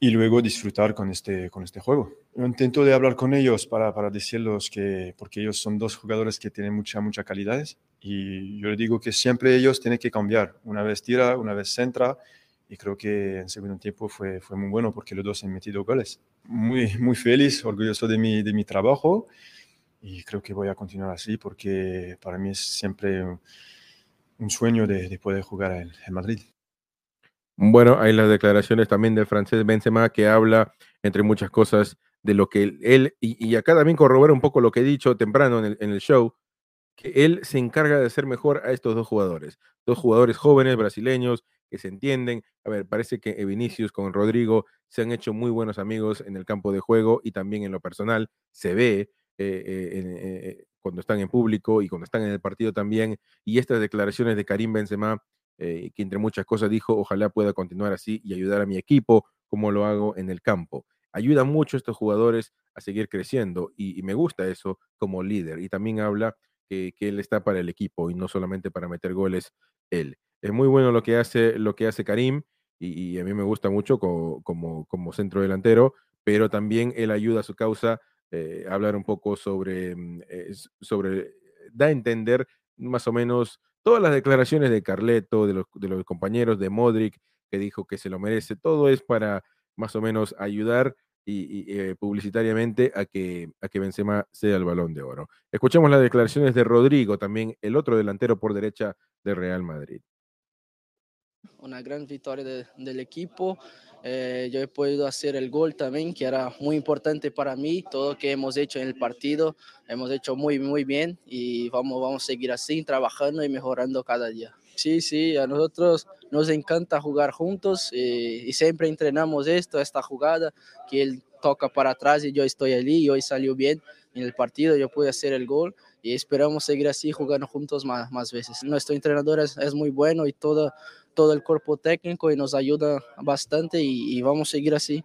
y luego disfrutar con este, con este juego. Yo intento de hablar con ellos para, para decirles que, porque ellos son dos jugadores que tienen mucha, mucha calidad y yo les digo que siempre ellos tienen que cambiar. Una vez tira, una vez centra y creo que en segundo tiempo fue, fue muy bueno porque los dos han metido goles. Muy, muy feliz, orgulloso de mi, de mi trabajo y creo que voy a continuar así porque para mí es siempre un, sueño de, de, poder jugar en Madrid. Bueno, hay las declaraciones también del francés Benzema que habla, entre muchas cosas, de lo que él, y, y, acá también corrobora un poco lo que he dicho temprano en el, en el, show, que él se encarga de hacer mejor a estos dos jugadores, dos jugadores jóvenes brasileños que se entienden. A ver, parece que Vinicius con Rodrigo se han hecho muy buenos amigos en el campo de juego y también en lo personal se ve eh, eh, eh, cuando están en público y cuando están en el partido también. Y estas declaraciones de Karim Benzema eh, que entre muchas cosas dijo, ojalá pueda continuar así y ayudar a mi equipo como lo hago en el campo. Ayuda mucho a estos jugadores a seguir creciendo y, me gusta eso como líder. Y también habla que, él está para el equipo y no solamente para meter goles él. Es muy bueno lo que hace, lo que hace Karim y, a mí me gusta mucho como, como, como, centro delantero, pero también él ayuda a su causa eh, a hablar un poco sobre, mm, sobre, da a entender más o menos todas las declaraciones de Carleto, de los, compañeros de Modric, que dijo que se lo merece, todo es para más o menos ayudar y, eh, publicitariamente a que, a que Benzema sea el balón de oro. Escuchemos las declaraciones de Rodrigo, también el otro delantero por derecha de Real Madrid. Una gran victoria de, del equipo. Eh, yo he podido hacer el gol también, que era muy importante para mí. Todo lo que hemos hecho en el partido, hemos hecho muy, muy bien y vamos, vamos a seguir así, trabajando y mejorando cada día. Sí, sí, a nosotros nos encanta jugar juntos y, y siempre entrenamos esto, esta jugada, que él toca para atrás y yo estoy allí y hoy salió bien en el partido, yo pude hacer el gol y esperamos seguir así jugando juntos más, más veces. Nuestro entrenador es, es muy bueno y todo, todo el cuerpo técnico y nos ayuda bastante y, y vamos a seguir así.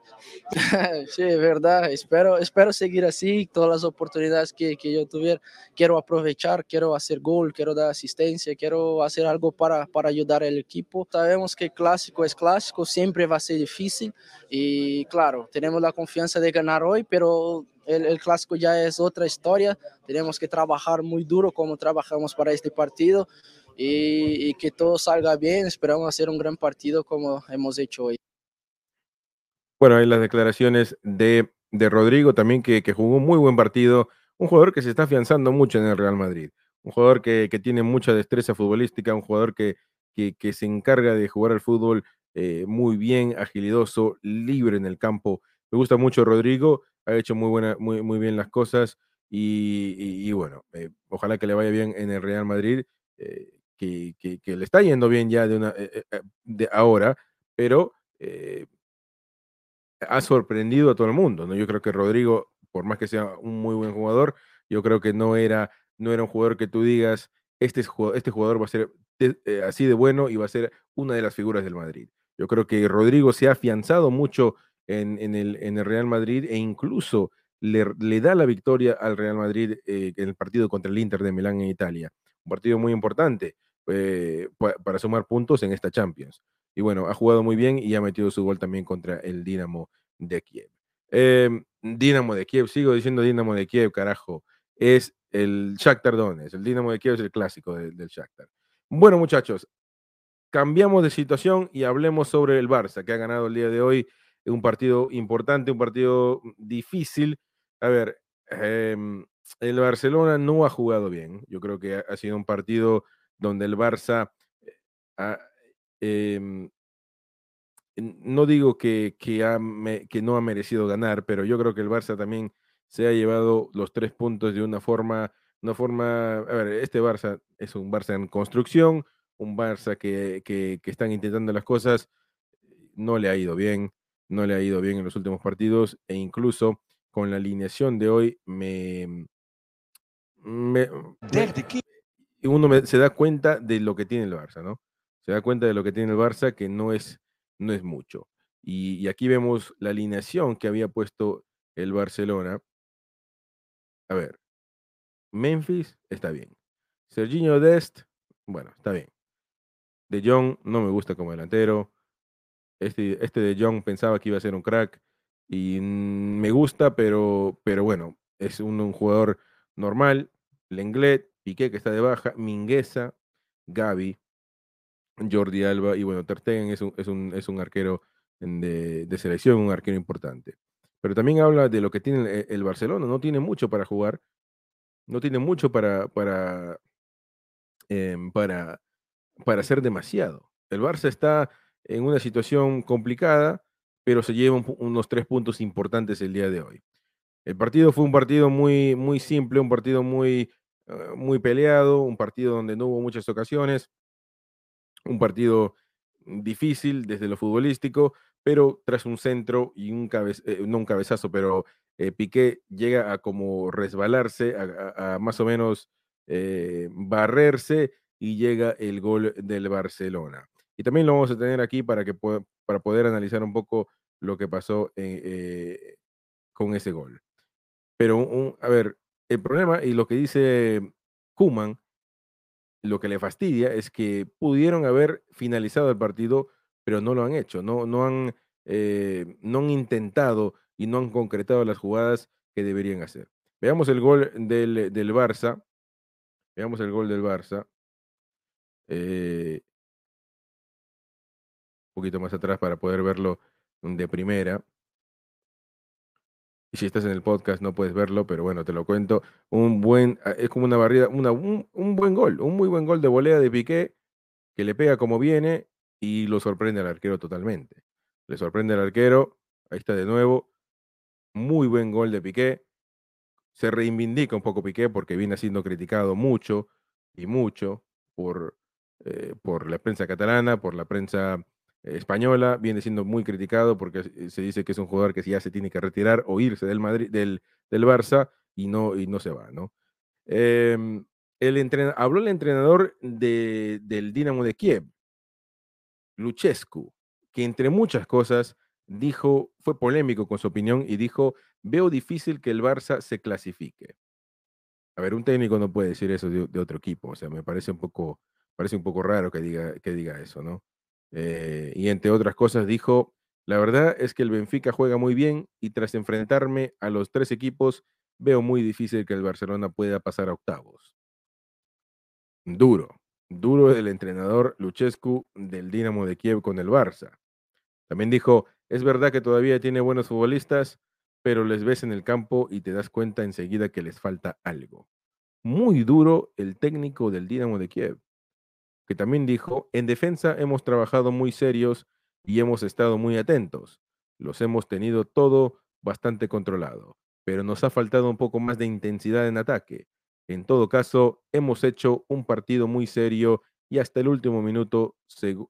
sí, es verdad, espero, espero seguir así, todas las oportunidades que, que, yo tuviera, quiero aprovechar, quiero hacer gol, quiero dar asistencia, quiero hacer algo para, para ayudar al equipo. Sabemos que clásico es clásico, siempre va a ser difícil y claro, tenemos la confianza de ganar hoy, pero el, el, clásico ya es otra historia. Tenemos que trabajar muy duro como trabajamos para este partido y, y, que todo salga bien. Esperamos hacer un gran partido como hemos hecho hoy. Bueno, hay las declaraciones de, de Rodrigo también que, que, jugó un muy buen partido. Un jugador que se está afianzando mucho en el Real Madrid. Un jugador que, que tiene mucha destreza futbolística, un jugador que, que se encarga de jugar al fútbol eh, muy bien, agilidoso, libre en el campo. Me gusta mucho Rodrigo, ha hecho muy, buena, muy, muy bien las cosas y, y, y bueno, eh, ojalá que le vaya bien en el Real Madrid. Eh, que, le está yendo bien ya de, una, eh, eh, de ahora, pero ha sorprendido a todo el mundo. ¿no? Yo creo que Rodrigo, por más que sea un muy buen jugador, yo creo que no era, no era un jugador que tú digas, este, este jugador va a ser así de bueno y va a ser una de las figuras del Madrid. Yo creo que Rodrigo se ha afianzado mucho en, el, en el Real Madrid e incluso le, da la victoria al Real Madrid eh, en el partido contra el Inter de Milán en Italia. Un partido muy importante eh, para sumar puntos en esta Champions. Y bueno, ha jugado muy bien y ha metido su gol también contra el Dinamo de Kiev. Em, Dinamo de Kiev, sigo diciendo Dinamo de Kiev, carajo. Es el Shakhtar Donetsk. El Dinamo de Kiev es el clásico del Shakhtar. Bueno, muchachos, cambiamos de situación y hablemos sobre el Barça, que ha ganado el día de hoy un partido importante, un partido difícil, a ver, em, el Barcelona no ha jugado bien. Yo creo que ha, sido un partido donde el Barça eh, em, no digo que, que, no ha merecido ganar, pero yo creo que el Barça también se ha llevado los tres puntos de una forma, una forma, a ver, este Barça es un Barça en construcción, un Barça que, que, que están intentando las cosas, no le ha ido bien, no le ha ido bien en los últimos partidos e incluso con la alineación de hoy me, me, uno se da cuenta de lo que tiene el Barça, ¿no? Se da cuenta de lo que tiene el Barça que no es, no es mucho. Y, aquí vemos la alineación que había puesto el Barcelona. A ver, Memphis está bien. Serginho Dest, bueno, está bien. De Jong no me gusta como delantero. Este, este de Jong pensaba que iba a ser un crack y me gusta, pero, pero bueno, es un, jugador normal. Lenglet, Piqué que está de baja, Mingueza, Gaby, Jordi Alba y bueno, Tertegen es un, es un, es un arquero de, de, selección, un arquero importante. Pero también habla de lo que tiene el, Barcelona, no tiene mucho para jugar, no tiene mucho para, para, em, para, para hacer demasiado. El Barça está en una situación complicada, pero se lleva unos tres puntos importantes el día de hoy. El partido fue un partido muy, muy simple, un partido muy, ah, muy peleado, un partido donde no hubo muchas ocasiones, un partido difícil desde lo futbolístico, pero tras un centro y un cabezazo, eh, no un cabezazo, pero eh, Piqué llega a como resbalarse, a, más o menos eh, barrerse y llega el gol del Barcelona. Y también lo vamos a tener aquí para, que para poder analizar un poco lo que pasó eh, eh, con ese gol. Pero, a ver, el problema y lo que dice Kuman, lo que le fastidia es que pudieron haber finalizado el partido, pero no lo han hecho, no, no, han, eh, no han intentado y no han concretado las jugadas que deberían hacer. Veamos el gol del, del Barça. Veamos el gol del Barça. Eh, poquito más atrás para poder verlo de primera. Y si estás en el podcast no puedes verlo, pero bueno, te lo cuento. Un buen, ah, es como una barrida, una, un, buen gol, un muy buen gol de volea de Piqué, que le pega como viene y lo sorprende al arquero totalmente. Le sorprende al arquero, ahí está de nuevo. Muy buen gol de Piqué. Se reivindica un poco Piqué porque viene siendo criticado mucho y mucho por, eh, por la prensa catalana, por la prensa española, viene siendo muy criticado porque se dice que es un jugador que ya se tiene que retirar o irse del Madrid, del, del Barça y no, y no se va, ¿no? Em, el habló el entrenador de, del Dinamo de Kiev, Luchescu, que entre muchas cosas dijo, fue polémico con su opinión y dijo, veo difícil que el Barça se clasifique. A ver, un técnico no puede decir eso de, de otro equipo, o sea, me parece un poco, parece un poco raro que diga, que diga eso, ¿no? Eh, y entre otras cosas dijo, la verdad es que el Benfica juega muy bien y tras enfrentarme a los tres equipos, veo muy difícil que el Barcelona pueda pasar a octavos. Duro, duro el entrenador Luchescu del Dinamo de Kiev con el Barça. También dijo, es verdad que todavía tiene buenos futbolistas, pero les ves en el campo y te das cuenta enseguida que les falta algo. Muy duro el técnico del Dinamo de Kiev que también dijo, en defensa hemos trabajado muy serios y hemos estado muy atentos. Los hemos tenido todo bastante controlado, pero nos ha faltado un poco más de intensidad en ataque. En todo caso, hemos hecho un partido muy serio y hasta el último minuto,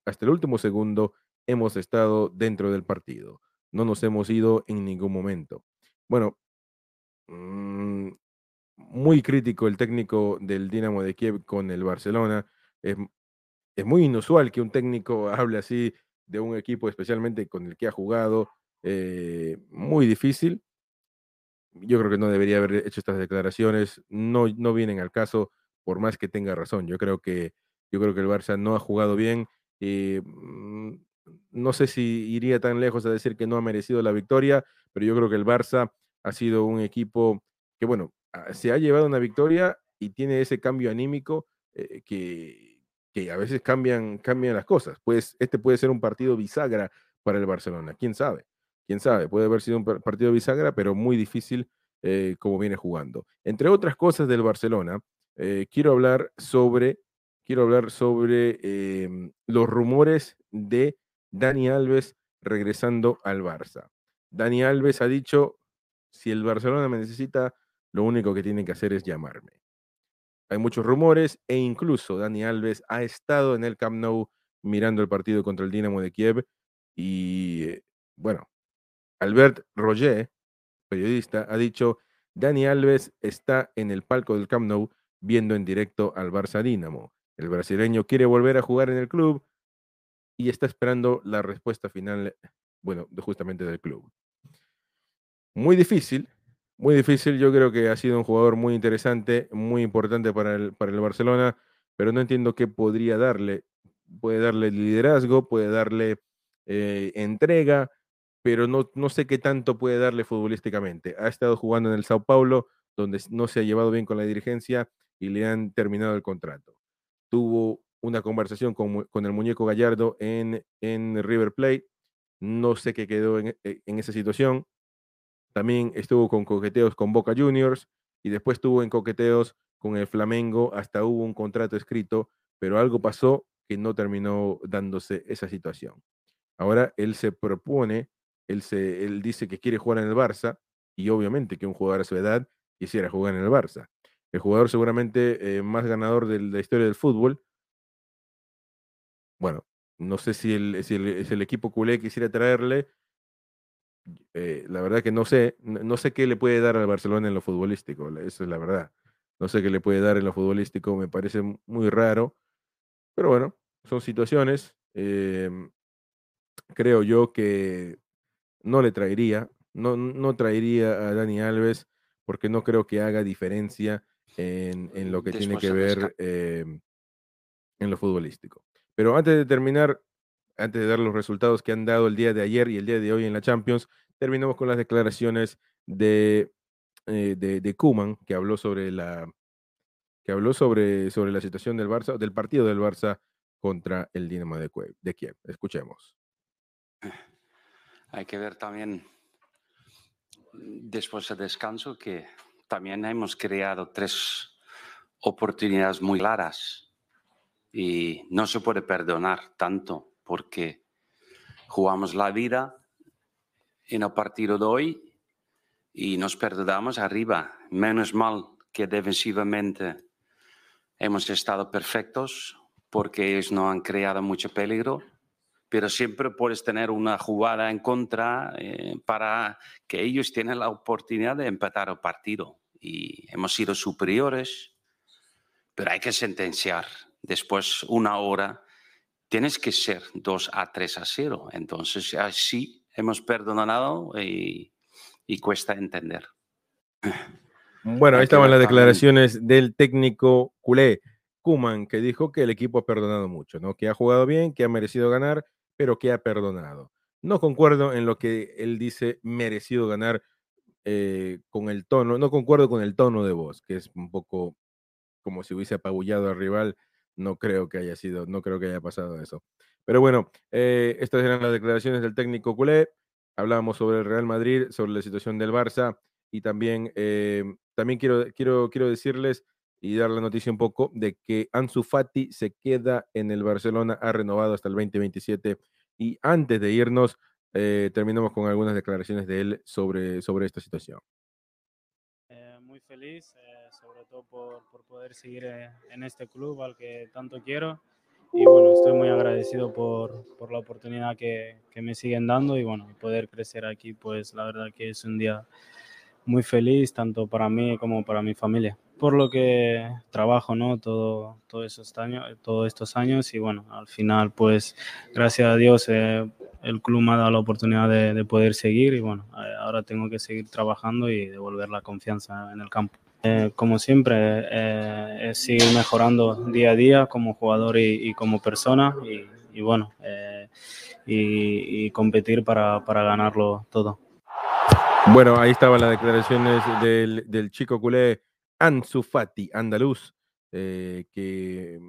hasta el último segundo hemos estado dentro del partido. No nos hemos ido en ningún momento. Bueno, mm, muy crítico el técnico del Dinamo de Kiev con el Barcelona. Es, muy inusual que un técnico hable así de un equipo, especialmente con el que ha jugado. Eh, muy difícil. Yo creo que no debería haber hecho estas declaraciones. No, no vienen al caso, por más que tenga razón. Yo creo que, yo creo que el Barça no ha jugado bien. mm, no sé si iría tan lejos a decir que no ha merecido la victoria, pero yo creo que el Barça ha sido un equipo que, bueno, se ha llevado una victoria y tiene ese cambio anímico eh, que, que, a veces cambian, cambian las cosas. Pues este puede ser un partido bisagra para el Barcelona, quién sabe, quién sabe, puede haber sido un partido bisagra, pero muy difícil eh, como viene jugando. Entre otras cosas del Barcelona, eh, quiero hablar sobre, quiero hablar sobre em, los rumores de Dani Alves regresando al Barça. Dani Alves ha dicho, si el Barcelona me necesita, lo único que tiene que hacer es llamarme. Hay muchos rumores e incluso Dani Alves ha estado en el Camp Nou mirando el partido contra el Dinamo de Kiev y eh, bueno, Albert Roger, periodista, ha dicho, Dani Alves está en el palco del Camp Nou viendo en directo al Barça Dinamo. El brasileño quiere volver a jugar en el club y está esperando la respuesta final, bueno, justamente del club. Muy difícil, muy difícil. Yo creo que ha sido un jugador muy interesante, muy importante para el, para el Barcelona, pero no entiendo qué podría darle. Puede darle liderazgo, puede darle eh, entrega, pero no, no sé qué tanto puede darle futbolísticamente. Ha estado jugando en el Sao Paulo, donde no se ha llevado bien con la dirigencia y le han terminado el contrato. Tuvo una conversación con, con, el muñeco Gallardo en, en River Plate. No sé qué quedó en, eh, en, esa situación. También estuvo con coqueteos con Boca Juniors y después estuvo en coqueteos con el Flamengo. Hasta hubo un contrato escrito, pero algo pasó que no terminó dándose esa situación. Ahora él se propone, él, se, él dice que quiere jugar en el Barça y obviamente que un jugador a su edad quisiera jugar en el Barça. El jugador seguramente eh, más ganador de la historia del fútbol, bueno, no sé si el, si el, equipo culé quisiera traerle. Eh, la verdad que no sé, no, sé qué le puede dar al Barcelona en lo futbolístico, eso es la verdad. No sé qué le puede dar en lo futbolístico, me parece muy raro. Pero bueno, son situaciones. Em, creo yo que no le traería, no, no traería a Dani Alves porque no creo que haga diferencia en, en lo que tiene que ver em, en lo futbolístico. Pero antes de terminar, antes de dar los resultados que han dado el día de ayer y el día de hoy en la Champions, terminamos con las declaraciones de, eh, de, Kuman, que habló sobre la que habló sobre, sobre la situación del Barça, del partido del Barça contra el Dinamo de, de Kiev. Escuchemos. Hay que ver también, después del descanso, que también hemos creado tres oportunidades muy claras y no se puede perdonar tanto porque jugamos la vida en el partido de hoy y nos perdonamos arriba. Menos mal que defensivamente hemos estado perfectos porque ellos no han creado mucho peligro, pero siempre puedes tener una jugada en contra eh, para que ellos tengan la oportunidad de empatar el partido. Y hemos sido superiores, pero hay que sentenciar después una hora, tienes que ser 2 a 3 a 0. Entonces, así hemos perdonado y, cuesta entender. Bueno, ahí estaban las declaraciones del técnico culé, Kuman, que dijo que el equipo ha perdonado mucho, ¿no? Que ha jugado bien, que ha merecido ganar, pero que ha perdonado. No concuerdo en lo que él dice merecido ganar eh, con el tono, no concuerdo con el tono de voz, que es un poco como si hubiese apabullado al rival no creo que haya sido, no creo que haya pasado eso. Pero bueno, eh, estas eran las declaraciones del técnico culé. Hablábamos sobre el Real Madrid, sobre la situación del Barça y también, eh, también quiero, quiero, quiero decirles y dar la noticia un poco de que Ansu Fati se queda en el Barcelona, ha renovado hasta el 2027 y antes de irnos eh, terminamos con algunas declaraciones de él sobre, sobre esta situación. muy feliz, todo por, por poder seguir eh, en este club al que tanto quiero. y bueno, estoy muy agradecido por, por la oportunidad que, que, me siguen dando y bueno, poder crecer aquí, pues la verdad que es un día muy feliz, tanto para mí como para mi familia. Por lo que trabajo, ¿no? Todo, todo esos años, todos estos años y bueno, al final, pues gracias a Dios eh, el club me ha dado la oportunidad de, de poder seguir y bueno, eh, ahora tengo que seguir trabajando y devolver la confianza en el campo. Eh, como siempre, eh, es seguir mejorando día a día como jugador y, y como persona y, y bueno, eh, y, y, competir para, para, ganarlo todo. Bueno, ahí estaban las declaraciones del, del chico culé Ansu Fati, andaluz, eh, que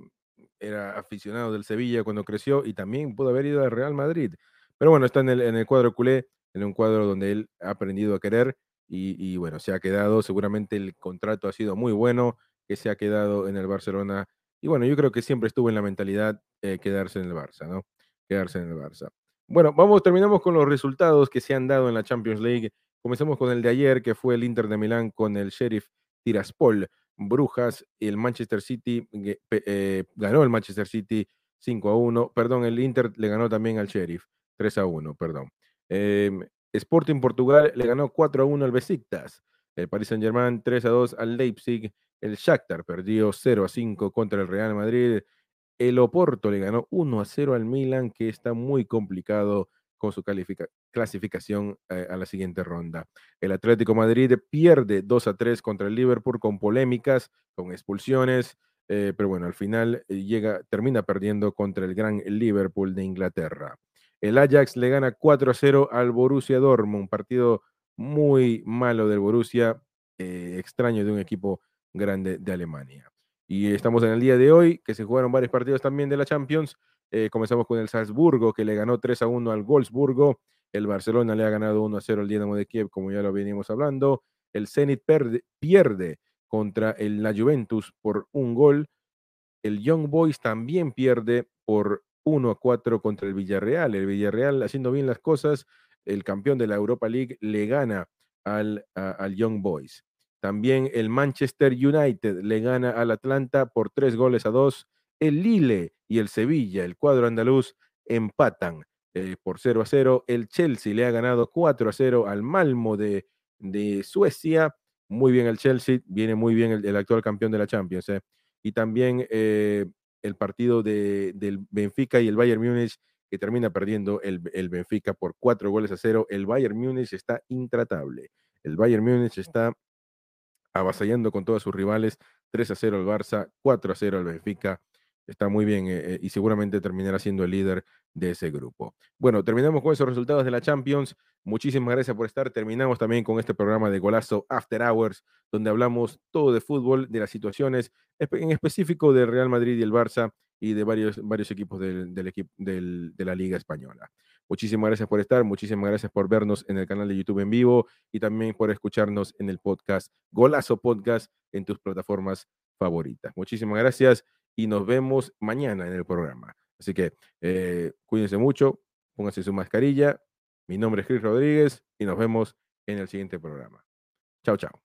era aficionado del Sevilla cuando creció y también pudo haber ido al Real Madrid. Pero bueno, está en el, en el cuadro culé, en un cuadro donde él ha aprendido a querer y, bueno, se ha quedado, seguramente el contrato ha sido muy bueno, que se ha quedado en el Barcelona. Y bueno, yo creo que siempre estuvo en la mentalidad eh, quedarse en el Barça, ¿no? Quedarse en el Barça. Bueno, vamos, terminamos con los resultados que se han dado en la Champions League. Comencemos con el de ayer, que fue el Inter de Milán con el Sheriff Tiraspol. Brujas, el Manchester City eh, ganó el Manchester City 5 a 1. Perdón, el Inter le ganó también al Sheriff 3 a 1, perdón. Eh, Sporting Portugal le ganó 4 a 1 al Besiktas. El Paris Saint-Germain 3 a 2 al Leipzig. El Shakhtar perdió 0 a 5 contra el Real Madrid. El Oporto le ganó 1 a 0 al Milan, que está muy complicado con su clasificación eh, a la siguiente ronda. El Atlético Madrid pierde 2 a 3 contra el Liverpool con polémicas, con expulsiones, eh, pero bueno, al final eh, llega, termina perdiendo contra el gran Liverpool de Inglaterra. El Ajax le gana 4 a 0 al Borussia Dortmund, un partido muy malo del Borussia, eh, extraño de un equipo grande de Alemania. Y estamos en el día de hoy, que se jugaron varios partidos también de la Champions. Eh, comenzamos con el Salzburgo, que le ganó 3 a 1 al Wolfsburgo. El Barcelona le ha ganado 1 a 0 al Dinamo de Kiev, como ya lo venimos hablando. El Zenit pierde contra el, la Juventus por un gol. El Young Boys también pierde por 1 a 4 contra el Villarreal. El Villarreal haciendo bien las cosas, el campeón de la Europa League le gana al, al Young Boys. También el Manchester United le gana al Atlanta por tres goles a dos. El Lille y el Sevilla, el cuadro andaluz, empatan eh, por 0 a 0. El Chelsea le ha ganado 4 a 0 al Malmo de, de Suecia. Muy bien el Chelsea, viene muy bien el, el actual campeón de la Champions. Eh. Y también eh, el partido de, del Benfica y el Bayern Múnich, que termina perdiendo el, el, Benfica por cuatro goles a cero. El Bayern Múnich está intratable. El Bayern Múnich está avasallando con todos sus rivales. 3 a 0 al Barça, 4 a 0 al Benfica. Está muy bien eh, y seguramente terminará siendo el líder de ese grupo. Bueno, terminamos con esos resultados de la Champions. Muchísimas gracias por estar. Terminamos también con este programa de Golazo After Hours, donde hablamos todo de fútbol, de las situaciones, en específico del Real Madrid y el Barça y de varios, varios equipos del, del, de la Liga Española. Muchísimas gracias por estar, muchísimas gracias por vernos en el canal de YouTube en vivo y también por escucharnos en el podcast Golazo Podcast en tus plataformas favoritas. Muchísimas gracias y nos vemos mañana en el programa. Así que eh, cuídense mucho, pónganse su mascarilla. Mi nombre es Chris Rodríguez y nos vemos en el siguiente programa. Chao, chao.